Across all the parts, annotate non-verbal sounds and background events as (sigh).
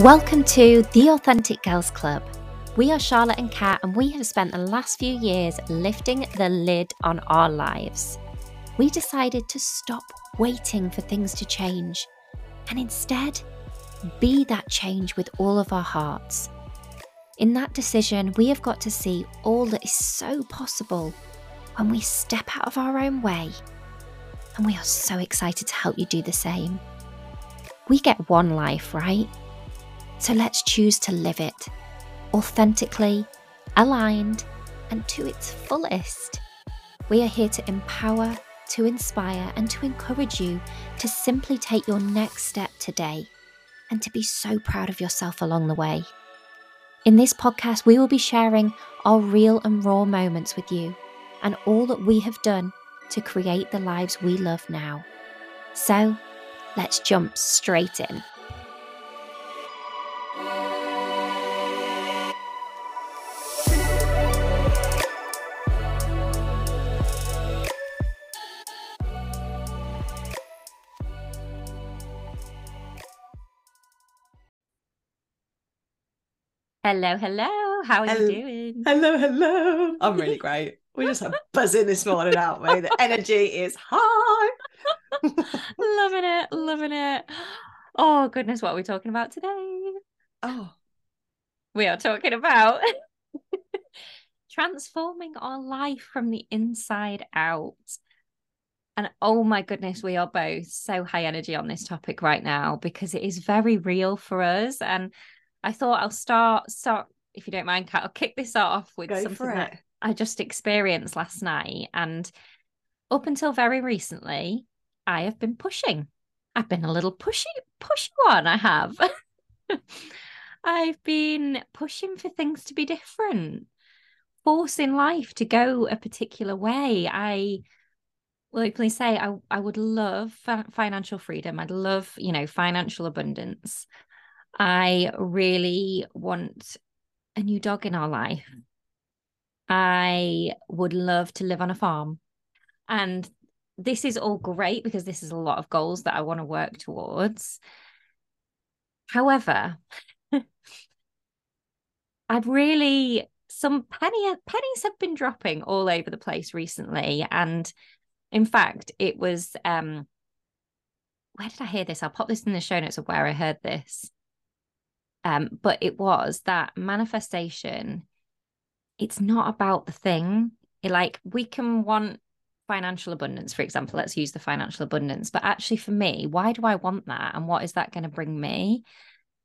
Welcome to the Authentic Girls Club. We are Charlotte and Kat, and we have spent the last few years lifting the lid on our lives. We decided to stop waiting for things to change and instead be that change with all of our hearts. In that decision, we have got to see all that is so possible when we step out of our own way. And we are so excited to help you do the same. We get one life, right? So let's choose to live it authentically, aligned, and to its fullest. We are here to empower, to inspire, and to encourage you to simply take your next step today and to be so proud of yourself along the way. In this podcast, we will be sharing our real and raw moments with you and all that we have done to create the lives we love now. So, let's jump straight in. Hello, hello. How are hello. you doing? Hello, hello. I'm really great. (laughs) We're just buzzing this morning, aren't we? The energy is high. (laughs) loving it, loving it. Oh goodness, what are we talking about today? Oh, we are talking about (laughs) transforming our life from the inside out. And oh my goodness, we are both so high energy on this topic right now because it is very real for us. And I thought I'll start start if you don't mind, Kat. I'll kick this off with Go something that I just experienced last night, and up until very recently, I have been pushing. I've been a little pushy, pushy one. I have. (laughs) I've been pushing for things to be different, forcing life to go a particular way. I will openly say I, I would love financial freedom. I'd love, you know, financial abundance. I really want a new dog in our life. I would love to live on a farm. And this is all great because this is a lot of goals that I want to work towards. However, (laughs) I've really some penny pennies have been dropping all over the place recently and in fact it was um where did I hear this? I'll pop this in the show notes of where I heard this. Um, but it was that manifestation, it's not about the thing. It, like we can want financial abundance, for example. Let's use the financial abundance. But actually, for me, why do I want that? And what is that going to bring me?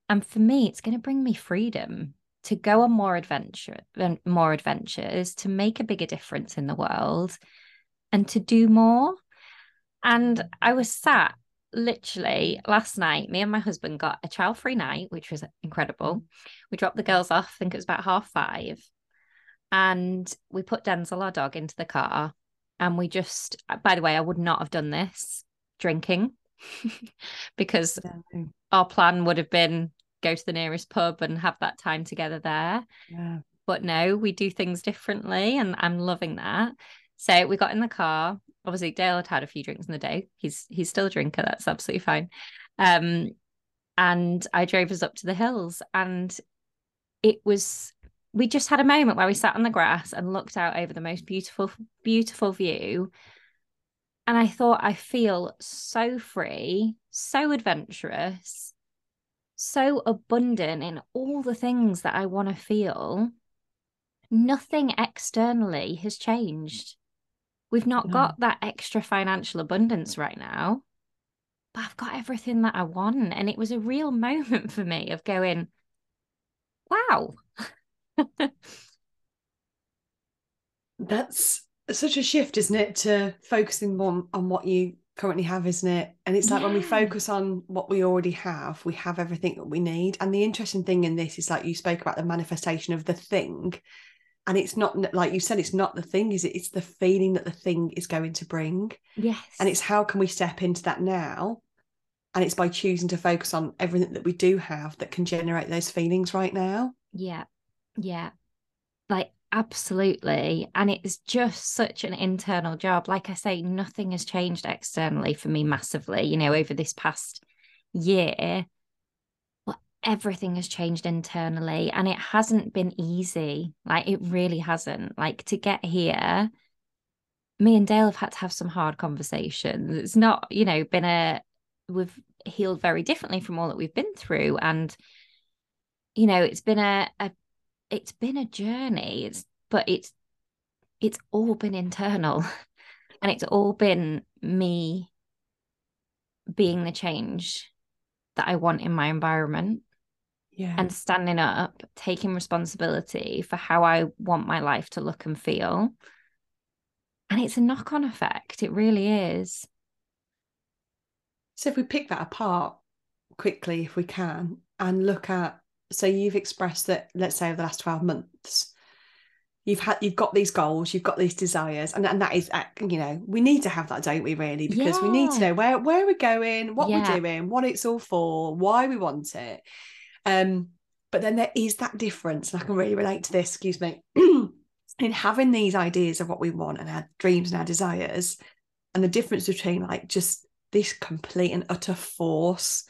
And for me, it's going to bring me freedom to go on more adventure more adventures, to make a bigger difference in the world and to do more. And I was sat literally last night, me and my husband got a child free night, which was incredible. Mm. We dropped the girls off, I think it was about half five. And we put Denzel, our dog, into the car. And we just, by the way, I would not have done this drinking (laughs) because yeah. our plan would have been go to the nearest pub and have that time together there. Yeah. But no, we do things differently. And I'm loving that. So we got in the car obviously Dale had had a few drinks in the day. He's he's still a drinker. That's absolutely fine. Um, and I drove us up to the hills, and it was we just had a moment where we sat on the grass and looked out over the most beautiful beautiful view. And I thought I feel so free, so adventurous, so abundant in all the things that I want to feel. Nothing externally has changed We've not no. got that extra financial abundance right now, but I've got everything that I want. And it was a real (laughs) moment for me of going, wow. (laughs) That's such a shift, isn't it? To focusing more on what you currently have, isn't it? And it's like yeah. when we focus on what we already have, we have everything that we need. And the interesting thing in this is like you spoke about the manifestation of the thing and it's not like you said it's not the thing is it? It's the feeling that the thing is going to bring. Yes. and it's how can we step into that now? And it's by choosing to focus on everything that we do have that can generate those feelings right now. Yeah. Yeah. Like absolutely. And it's just such an internal job. Like i say nothing has changed externally for me massively you know over this past year everything has changed internally and it hasn't been easy. Like it really hasn't. Like to get here, me and Dale have had to have some hard conversations. It's not, you know, been a we've healed very differently from all that we've been through. And, you know, it's been a, a it's been a journey. It's but it's it's all been internal. (laughs) And it's all been me being the change that I want in my environment. Yeah. And standing up, taking responsibility for how I want my life to look and feel. And it's a knock on effect. It really is. So if we pick that apart quickly, if we can, and look at, so you've expressed that, let's say over the last 12 months, you've had you've got these goals you've got these desires and, and that is uh, you know we need to have that don't we really because yeah. we need to know where where we're going what yeah. we're doing what it's all for why we want it um but then there is that difference and i can really relate to this excuse me (clears throat) in having these ideas of what we want and our dreams and our desires and the difference between like just this complete and utter force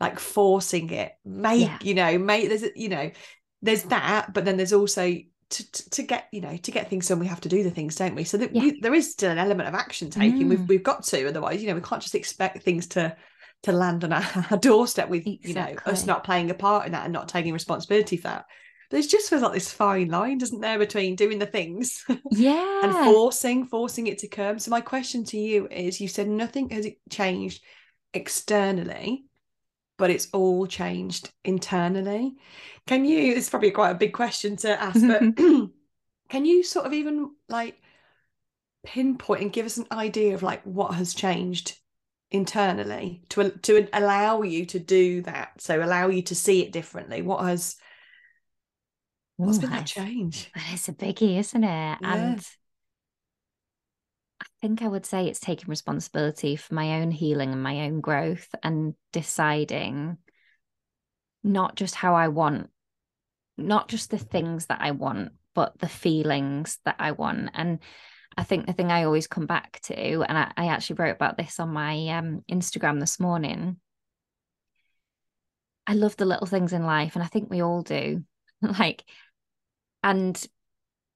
like forcing it make yeah. you know make there's you know there's that but then there's also to, to, get you know to get things done we have to do the things don't we so that yeah. we, there is still an element of action taking mm. we've, we've got to otherwise you know we can't just expect things to to land on our, doorstep with exactly. you know us not playing a part in that and not taking responsibility for that but there's just feels like this fine line doesn't there between doing the things (laughs) yeah and forcing forcing it to come so my question to you is you said nothing has changed externally but it's all changed internally. Can you, it's probably quite a big question to ask, but (laughs) (clears throat) can you sort of even like pinpoint and give us an idea of like what has changed internally to to allow you to do that so allow you to see it differently what has what's Ooh, been that change it's a biggie isn't it yeah. and I think I would say it's taking responsibility for my own healing and my own growth and deciding not just how I want, not just the things that I want, but the feelings that I want. And I think the thing I always come back to, and I, I actually wrote about this on my um, Instagram this morning. I love the little things in life, and I think we all do. (laughs) like, and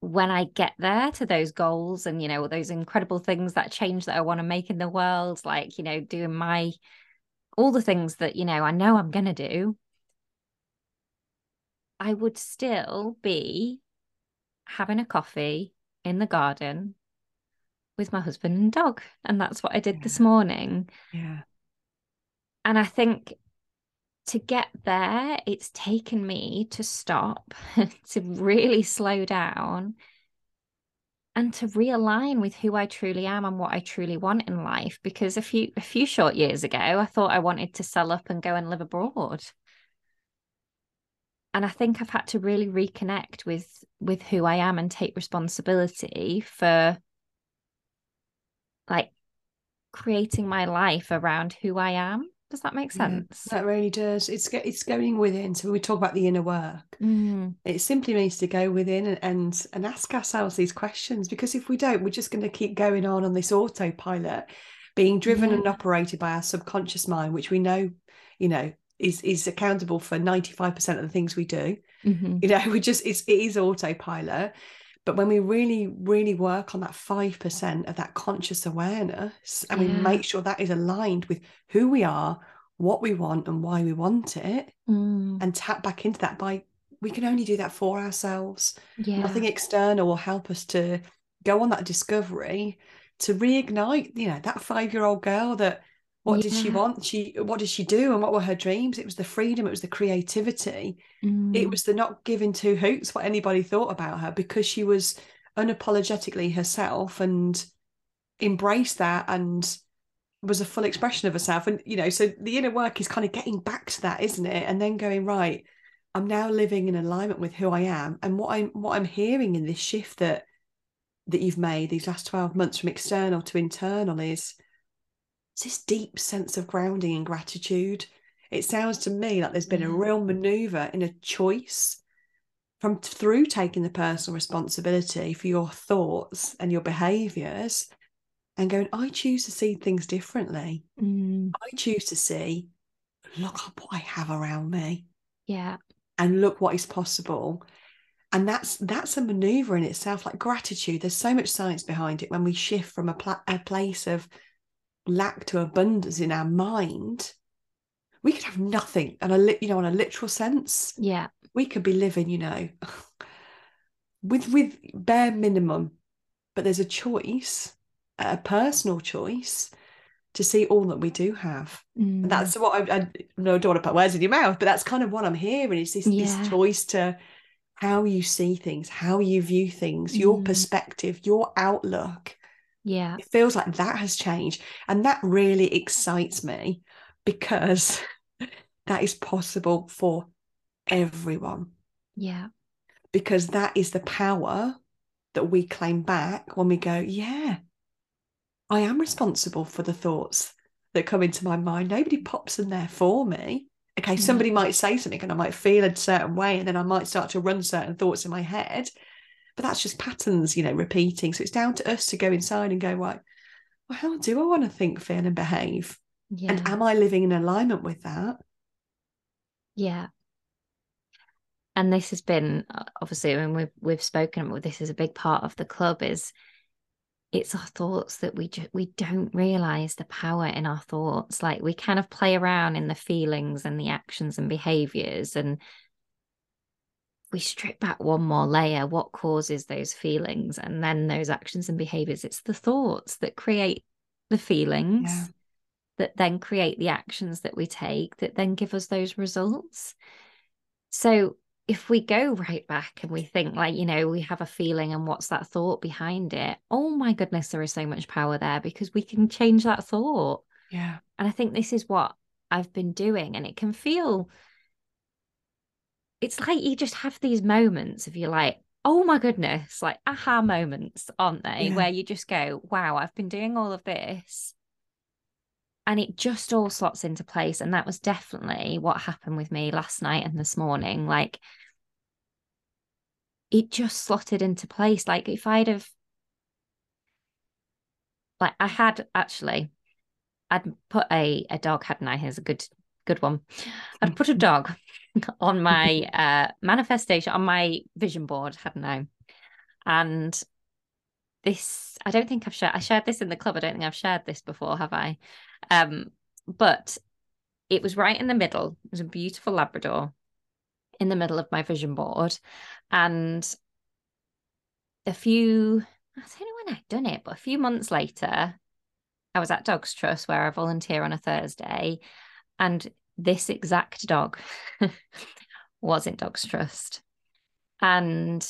when I get there to those goals and, you know, those incredible things, that change that I want to make in the world, like, you know, doing my, all the things that, you know, I know I'm going to do, I would still be having a coffee in the garden with my husband and dog. And that's what I did yeah. this morning. Yeah. And I think to get there, it's taken me to stop, (laughs) to really slow down and to realign with who I truly am and what I truly want in life. Because a few a few short years ago, I thought I wanted to sell up and go and live abroad. And I think I've had to really reconnect with with who I am and take responsibility for like creating my life around who I am does that make sense? Yeah, that really does. It's it's going within. So when we talk about the inner work, mm. it simply means to go within and, and and ask ourselves these questions. Because if we don't, we're just going to keep going on on this autopilot, being driven yeah. and operated by our subconscious mind, which we know, you know, is is accountable for ninety five percent of the things we do. Mm-hmm. You know, (laughs) we just it's it is autopilot. But when we really, really work on that 5% of that conscious awareness and yeah. we make sure that is aligned with who we are, what we want, and why we want it, mm. and tap back into that by we can only do that for ourselves. Yeah. Nothing external will help us to go on that discovery to reignite, you know, that five year old girl that what yeah. did she want? She what did she do and what were her dreams? It was the freedom it was the creativity. Mm. it was the not giving two hoots what anybody thought about her because she was unapologetically herself and embraced that and was a full expression of herself. And you know so the inner work is kind of getting back to that isn't it? And then going right i'm now living in alignment with who i am and what i'm what i'm hearing in this shift that that you've made these last 12 months from external to internal is it's this deep sense of grounding and gratitude. It sounds to me like there's been a real maneuver in a choice from through taking the personal responsibility for your thoughts and your behaviors and going, I choose to see things differently. Mm. I choose to see, look at what I have around me. Yeah. And look what is possible. And that's that's a maneuver in itself, like gratitude. There's so much science behind it when we shift from a, a place of lack to abundance in our mind. We could have nothing, and a you know, on a literal sense. Yeah. We could be living, you know, (laughs) with with bare minimum, but there's a choice, a personal choice to see all that we do have. Mm. And that's what I, I no, don't want to put words in your mouth, but that's kind of what I'm hearing is this, Yeah. this choice to how you see things, how you view things, your Mm. perspective, your outlook. Yeah. It feels like that has changed. And that really excites me because (laughs) that is possible for everyone Yeah. because that is the power that we claim back when we go, yeah, I am responsible for the thoughts that come into my mind. Nobody pops in there for me. Okay, mm-hmm. somebody might say something and I might feel a certain way, and then I might start to run certain thoughts in my head. But that's just patterns, you know, repeating. So it's down to us to go inside and go, right, well, how do I want to think, feel, and behave? Yeah. And am I living in alignment with that? Yeah. And this has been uh, obviously when we've we've spoken about this is a big part of the club is it's our thoughts that we just we don't realize the power in our thoughts like we kind of play around in the feelings and the actions and behaviors and we strip back one more layer what causes those feelings and then those actions and behaviors it's the thoughts that create the feelings Yeah. that then create the actions that we take that then give us those results so if we go right back and we think like you know we have a feeling and what's that thought behind it oh my goodness there is so much power there because we can change that thought Yeah. and I think this is what I've been doing. And it can feel, it's like you just have these moments of you're like, oh my goodness, like aha moments, aren't they? Yeah. Where you just go, wow, I've been doing all of this. And it just all slots into place. And that was definitely what happened with me last night and this morning. Like, it just slotted into place. Like, if I'd have, like, I had actually, I'd put a a dog, hadn't I? Here's a good good one. I'd put a dog (laughs) on my uh manifestation on my vision board, hadn't I? And this, I don't think I've shared. I shared this in the club. I don't think I've shared this before, have I? Um, but it was right in the middle. It was a beautiful Labrador in the middle of my vision board, and a few. I don't know when I'd done it, but a few months later, I was at Dogs Trust where I volunteer on a Thursday, and this exact dog (laughs) wasn't Dogs Trust. And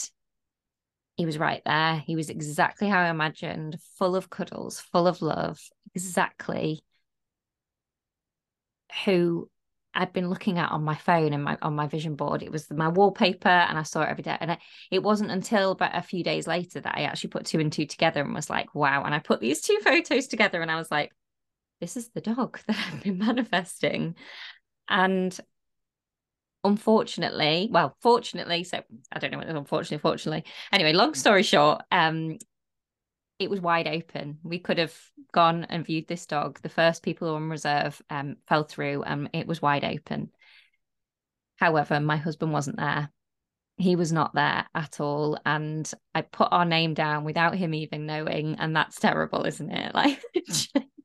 he was right there. He was exactly how I imagined, full of cuddles, full of love, exactly who I'd been looking at on my phone and my on my vision board. It was my wallpaper, and I saw it every day. And it wasn't until about a few days later that I actually put two and two together and was like, "Wow!" And I put these two (laughs) photos together, and I was like, "This is the dog (laughs) that I've been manifesting." And unfortunately, well, fortunately, so I don't know what unfortunately, fortunately. Anyway, long story short, um, it was wide open. We could have gone and viewed this dog. The first people on reserve um, fell through and it was wide open. However, my husband wasn't there. He was not there at all. And I put our name down without him even knowing. And that's terrible, isn't it? (laughs) Like, (laughs)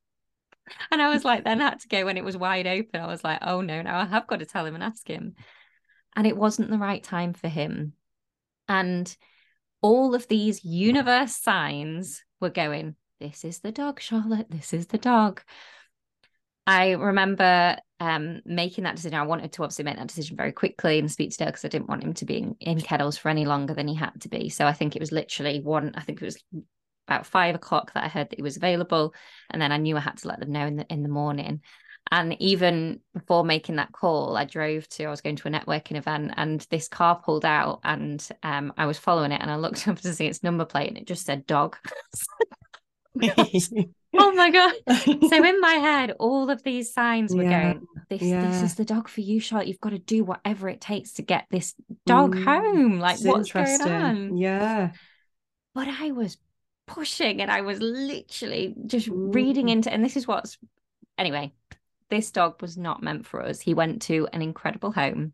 and I was like, then I had to go when it was wide open. I was like, oh no, now I have got to tell him and ask him. And it wasn't the right time for him. And all of these universe signs were going, This is the dog, Charlotte. This is the dog. I remember um, making that decision. I wanted to obviously make that decision very quickly and speak to Dale because I didn't want him to be in, in kennels for any longer than he had to be. So I think it was literally one, I think it was about five o'clock that I heard that he was available. And then I knew I had to let them know in the in the morning. And even before making that call, I drove to, I was going to a networking event and this car pulled out and um, I was following it and I looked (laughs) up to see its number plate and it just said dog. (laughs) oh my God. So in my head, all of these signs were Yeah, going, this, this is the dog for you, Charlotte. You've got to do whatever it takes to get this dog Mm, home. Like, what's going on? Yeah. but I was pushing and I was literally just reading into and this is what's anyway, this dog was not meant for us. He went to an incredible home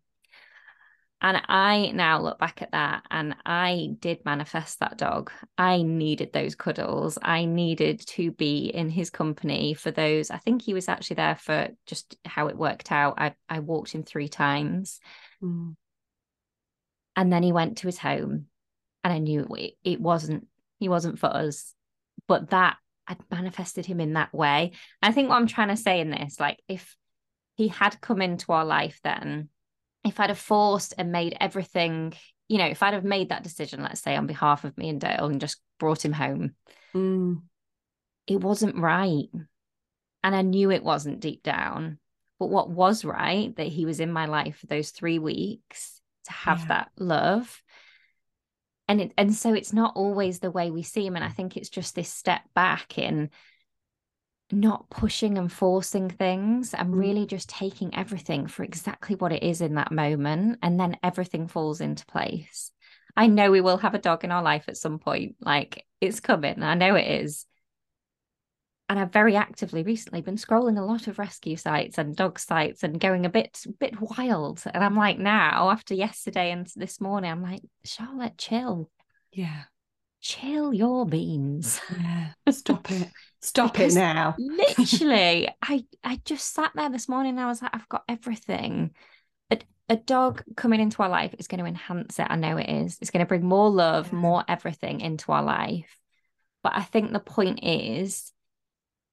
And I now look back at that and I did manifest that dog. I needed those cuddles. I needed to be in his company for those. I think he was actually there for just how it worked out. I, I walked him three times. Mm. And then he went to his home and I knew it, it wasn't, he wasn't for us. But that I'd manifested him in that way. I think what I'm trying to say in this, like if he had come into our life then, if I'd have forced and made everything, you know, if I'd have made that decision, let's say on behalf of me and Dale and just brought him home, mm. it wasn't right. And I knew it wasn't deep down. But what was right, that he was in my life for those three weeks to have yeah. that love. And it and so it's not always the way we see him. And I think it's just this step back in not pushing and forcing things and mm. really just taking everything for exactly what it is in that moment and then everything falls into place i know we will have a dog in our life at some point like it's coming i know it is and i've very actively recently been scrolling a lot of rescue sites and dog sites and going a bit bit wild and i'm like now after yesterday and this morning i'm like charlotte chill yeah chill your beans yeah (laughs) stop it Stop because it now. literally, (laughs) I I just sat there this morning and I was like, I've got everything. A, a dog coming into our life is going to enhance it. I know it is. It's going to bring more love, yeah. more everything into our life. But I think the point is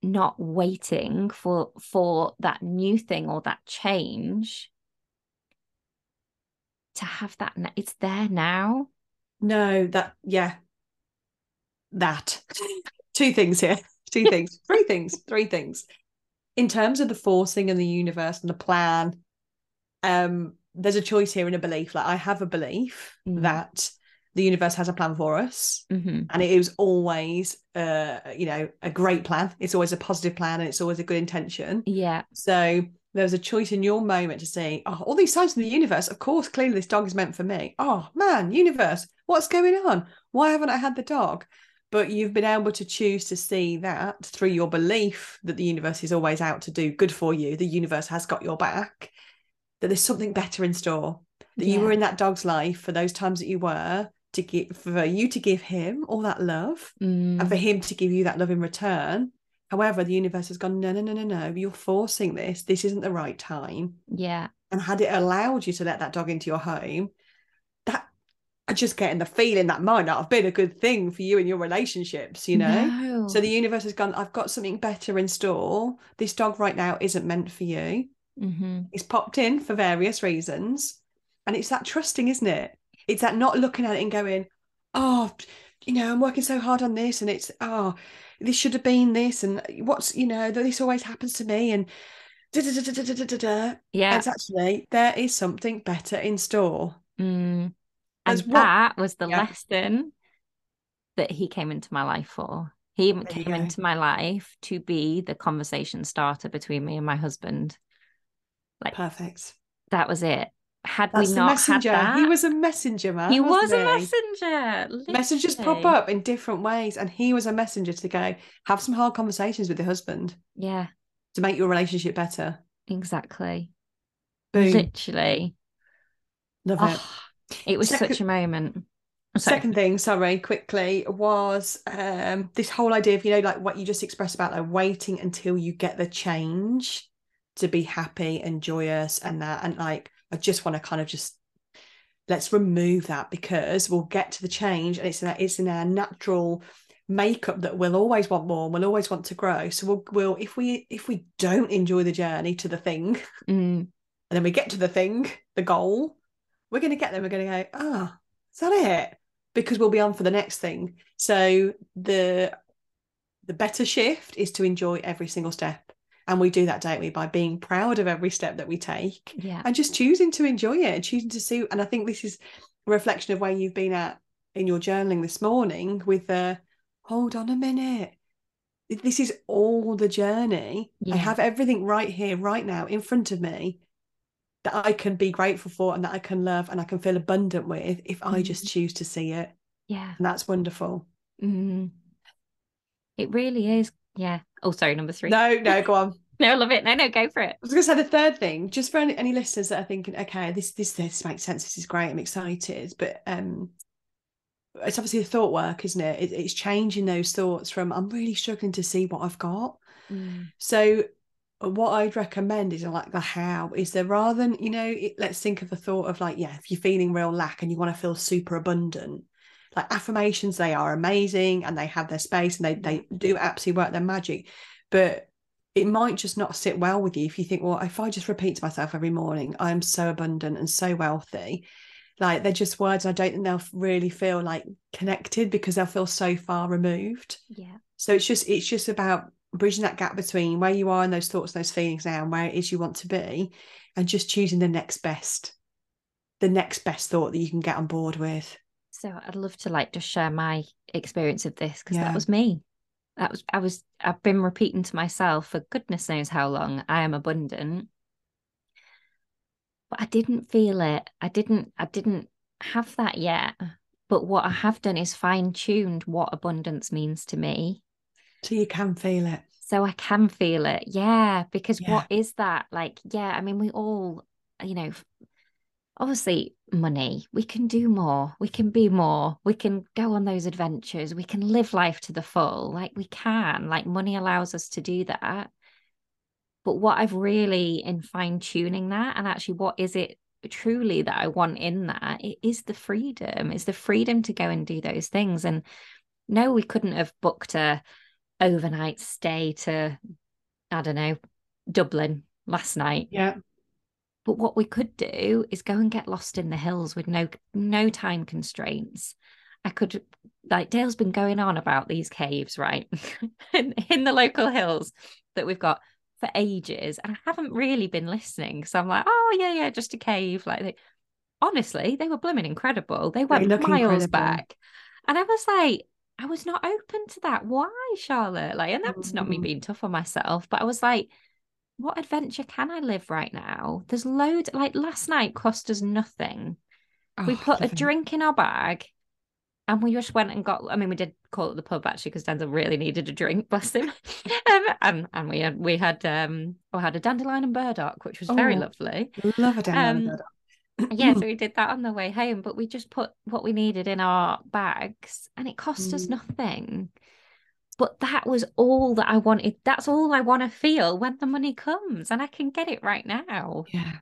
not waiting for for that new thing or that change to have that it's there now no that yeah that (laughs) two things here two things, (laughs) three things, three things. In terms of the forcing and the universe and the plan, um, there's a choice here in a belief. Like I have a belief mm. that the universe has a plan for us, mm-hmm. and it is always, uh, you know, a great plan. It's always a positive plan, and it's always a good intention. Yeah. So there was a choice in your moment to say, oh, all these signs in the universe. Of course, clearly this dog is meant for me. Oh man, universe, what's going on? Why haven't I had the dog? but you've been able to choose to see that through your belief that the universe is always out to do good for you the universe has got your back that there's something better in store that yeah. you were in that dog's life for those times that you were to give for you to give him all that love mm. and for him to give you that love in return however the universe has gone no no no no no you're forcing this this isn't the right time yeah and had it allowed you to let that dog into your home that I just getting the feeling that might not have been a good thing for you and your relationships, you know? No. So the universe has gone, I've got something better in store. This dog right now isn't meant for you. Mm-hmm. It's popped in for various reasons. And it's that trusting, isn't it? It's that not looking at it and going, oh, you know, I'm working so hard on this and it's, oh, this should have been this. And what's, you know, this always happens to me. And da, da, da, yeah. It's actually, there is something better in store. Mm. And what, that was the yeah. lesson that he came into my life for. He there came into my life to be the conversation starter between me and my husband. Like perfect. That was it. Had That's we not had that, he was a messenger, man. He was he? a messenger. Literally. Messages pop up in different ways, and he was a messenger to go have some hard conversations with your husband. Yeah, to make your relationship better. Exactly. Boom. Literally. Love oh, it. It was second, such a moment. Second thing, sorry, quickly, was um, this whole idea of, you know, like what you just expressed about like waiting until you get the change to be happy and joyous and that. And like, I just want to kind of just let's remove that because we'll get to the change and it's in our, it's in our natural makeup that we'll always want more and we'll always want to grow so we'll, we'll if we if we don't enjoy the journey to the thing mm. and then we get to the thing the goal we're going to get there We're going to go, ah, oh, is that it? Because we'll be on for the next thing. So the the better shift is to enjoy every single step. And we do that, don't we? By being proud of every step that we take. Yeah. And just choosing to enjoy it and choosing to see. And I think this is a reflection of where you've been at in your journaling this morning with the hold on a minute. This is all the journey. Yeah. I have everything right here, right now, in front of me that I can be grateful for and that I can love and I can feel abundant with if mm. I just mm-hmm. choose to see it. Yeah. And that's wonderful. Mm. It really is. Yeah. Oh, sorry, number three. No, no, go on. (laughs) no, I love it. No, no, go for it. I was going to say the third thing, just for any, any listeners that are thinking, okay, this this this makes sense. This is great. I'm excited, but um, it's obviously the thought work, isn't it? it? It's changing those thoughts from I'm really struggling to see what I've got. Mm. So what I'd recommend is like the how is there rather than you know it, let's think of the thought of like yeah if you're feeling real lack and you want to feel super abundant like affirmations they are amazing and they have their space and they they do absolutely work their magic. But it might just not sit well with you if you think well if I just repeat to myself every morning I am so abundant and so wealthy like they're just words I don't think they'll really feel like connected because they'll feel so far removed. Yeah. So it's just it's just about bridging that gap between where you are and those thoughts those feelings now and where it is you want to be and just choosing the next best the next best thought that you can get on board with so i'd love to like just share my experience of this because Yeah. that was me that was i was i've been repeating to myself for goodness knows how long i am abundant but i didn't feel it i didn't i didn't have that yet but what i have done is fine-tuned what abundance means to me so you can feel it so I can feel it. Yeah, because Yeah. what is that? Like, yeah, I mean, we all, you know, obviously money, we can do more, we can be more, we can go on those adventures, we can live life to the full. Like, we can, like, money allows us to do that. But what I've really in fine tuning that, and actually, what is it truly that I want in that? It is the freedom, it's the freedom to go and do those things. And no, we couldn't have booked a overnight stay to I don't know Dublin last night yeah but what we could do is go and get lost in the hills with no no time constraints I could like Dale's been going on about these caves right (laughs) in, in the local hills that we've got for ages and I haven't really been listening so I'm like oh yeah yeah just a cave like they, honestly they were blooming incredible they went miles incredible. back and I was like I was not open to that. Why, Charlotte? Like, and that's not me Mm. being tough on myself, but I was like, what adventure can I live right now? There's loads, like last night cost us nothing. we Oh, put a drink in our bag and we just went and got, I mean, we did call it the pub actually because Denzel really needed a drink, (laughs) bless him. (laughs) um, and, and we had, we had, um, we had a dandelion and burdock, which was very Oh. lovely love a down Um, (laughs) yeah, so we did that on the way home, but we just put what we needed in our bags and it cost us Mm. nothing. But that was all that I wanted. That's all I want to feel when the money comes, and I can get it right now. yeah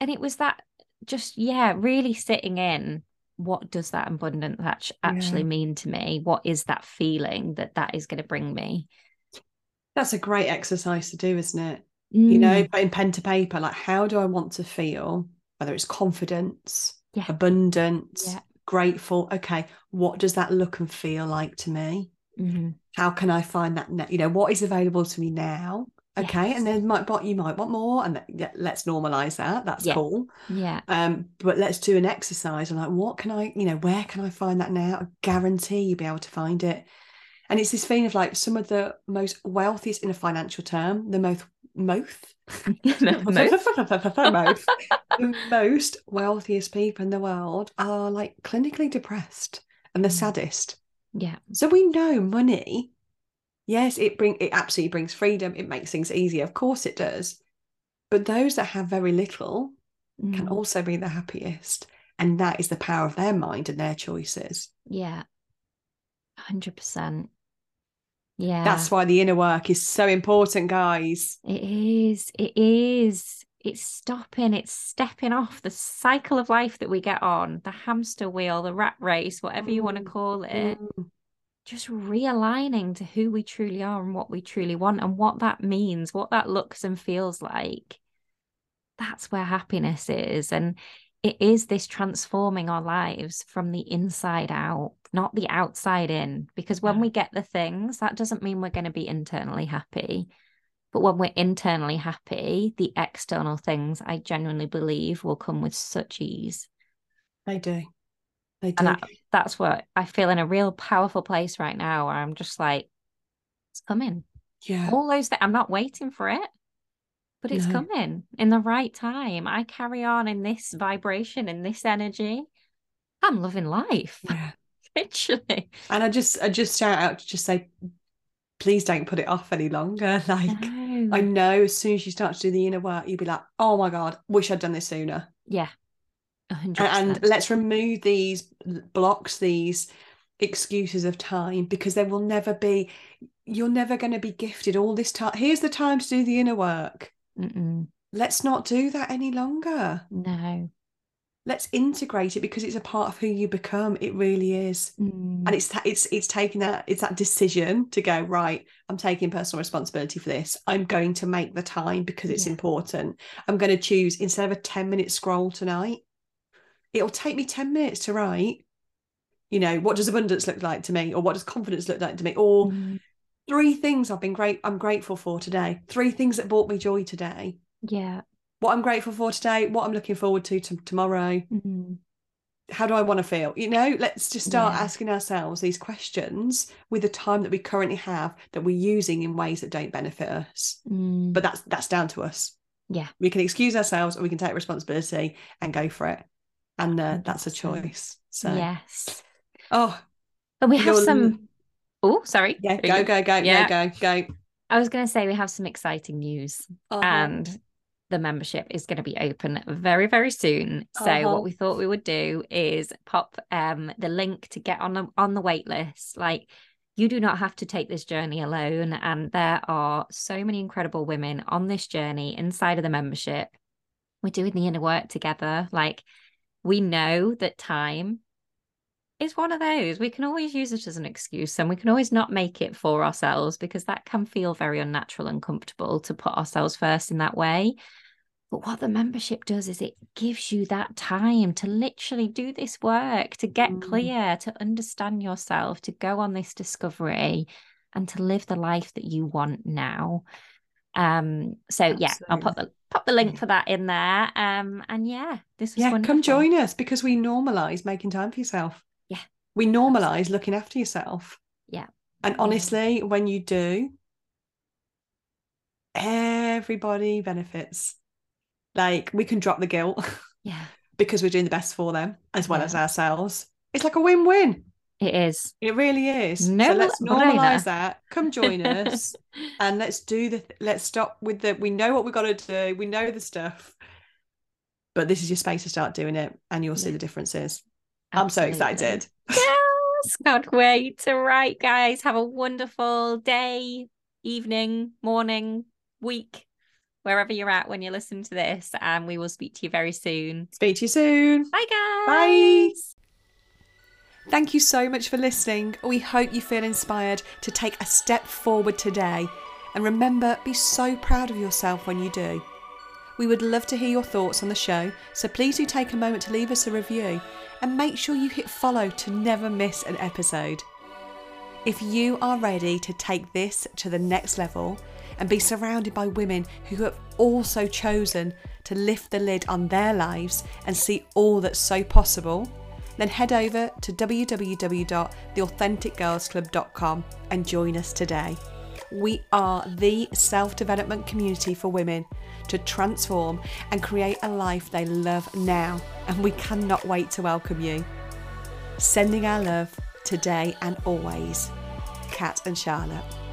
And it was that just, yeah, really sitting in what does that abundance act- actually Yeah. mean to me? What is that feeling that that is going to bring me? that's a great exercise to do isn't it you know Mm, putting pen to paper like how do I want to feel whether it's confidence Yeah. abundance Yeah. grateful okay what does that look and feel like to me mhm. how can I find that ne- you know what is available to me now okay Yes. and then might you might want more and th- yeah, let's normalize that that's Yeah. cool Yeah. um but let's do an exercise and like what can I you know where can I find that now I guarantee you'll be able to find it and it's this feeling of like some of the most wealthiest in a financial term the most most (laughs) (laughs) Most. most wealthiest people in the world are like clinically depressed and the Mm. saddest Yeah. so we know money, yes, it bring it absolutely brings freedom. It makes things easier, of course it does. But those that have very little can Mm. also be the happiest, and that is the power of their mind and their choices. Yeah. 100%. Yeah. That's why the inner work is so important, guys. It is. It is. It's stopping, it's stepping off the cycle of life that we get on, the hamster wheel, the rat race, whatever you want to Mm, call it. Just realigning to who we truly are and what we truly want and what that means, what that looks and feels like. That's where happiness is. And it is this transforming our lives from the inside out, not the outside in. Because when Yeah. we get the things, that doesn't mean we're going to be internally happy. But when we're internally happy, the external things I genuinely believe will come with such ease. They do. They do. And I, that's what I feel in a real powerful place right now where I'm just like, it's coming. yeah. All those that I'm not waiting for it, but it's No. coming in the right time. I carry on in this vibration, in this energy. I'm loving life, Yeah. (laughs) literally. And I just I just shout out to just say please don't put it off any longer. (laughs) Like No. I know as soon as you start to do the inner work, you'll be like, oh my God, wish I'd done this sooner. Yeah. A hundred And, and let's remove these blocks, these excuses of time, because there will never be, you're never going to be gifted all this time. Here's the time to do the inner work. Mm-mm. Let's not do that any longer. No. Let's integrate it because it's a part of who you become. It really is. Mm. and it's it's it's taking that it's that decision to go right i'm taking personal responsibility for this i'm going to make the time because it's Yeah. important i'm going to choose instead of a 10 minute scroll tonight it'll take me 10 minutes to write you know what does abundance look like to me or what does confidence look like to me or Mm. three things i've been great i'm grateful for today three things that brought me joy today Yeah. What i'm grateful for today what i'm looking forward to, to tomorrow Mm. how do I want to feel? You know, let's just start Yeah. asking ourselves these questions with the time that we currently have that we're using in ways that don't benefit us. Mm. But that's that's down to us. Yeah. We can excuse ourselves or we can take responsibility and go for it. And uh, that's a choice. So yes. oh But we have some. Oh, sorry. yeah, go, go, go, Yeah. go, go, go. I was going to say we have some exciting news, Uh-huh. and the membership is going to be open very, very soon. So Uh-huh. what we thought we would do is pop um the link to get on the on the wait list. Like you do not have to take this journey alone, and there are so many incredible women on this journey inside of the membership. We're doing the inner work together. Like we know that time is one of those. We can always use it as an excuse and we can always not make it for ourselves because that can feel very unnatural and comfortable to put ourselves first in that way. But what the membership does is it gives you that time to literally do this work, to get Mm. clear, to understand yourself, to go on this discovery and to live the life that you want now. Um so yeah, I'll put the pop the link for that in there. Um and yeah, this was Yeah, wonderful. come join us because we normalize making time for yourself. We normalize looking after yourself. Yeah. And honestly, when you do, everybody benefits. Like we can drop the guilt (laughs) Yeah, because we're doing the best for them as well Yeah. as ourselves. It's like a win-win. it is. It really is. No so let's normalize that. Come join us (laughs) and let's do the let's stop with the we know what we've got to do. We know the stuff. But this is your space to start doing it and you'll see Yeah. the differences. I'm so excited. Yes, can't wait. All right, guys, have a wonderful day, evening, morning, week, wherever you're at when you listen to this. And we will speak to you very soon. Speak to you soon. Bye, guys. Bye. Thank you so much for listening. We hope you feel inspired to take a step forward today. And remember, be so proud of yourself when you do. We would love to hear your thoughts on the show, so please do take a moment to leave us a review and make sure you hit follow to never miss an episode. If you are ready to take this to the next level and be surrounded by women who have also chosen to lift the lid on their lives and see all that's so possible, then head over to www.theauthenticgirlsclub.com and join us today. We are the self development community for women to transform and create a life they love now, and we cannot wait to welcome you. Sending our love today and always, Kat and Charlotte.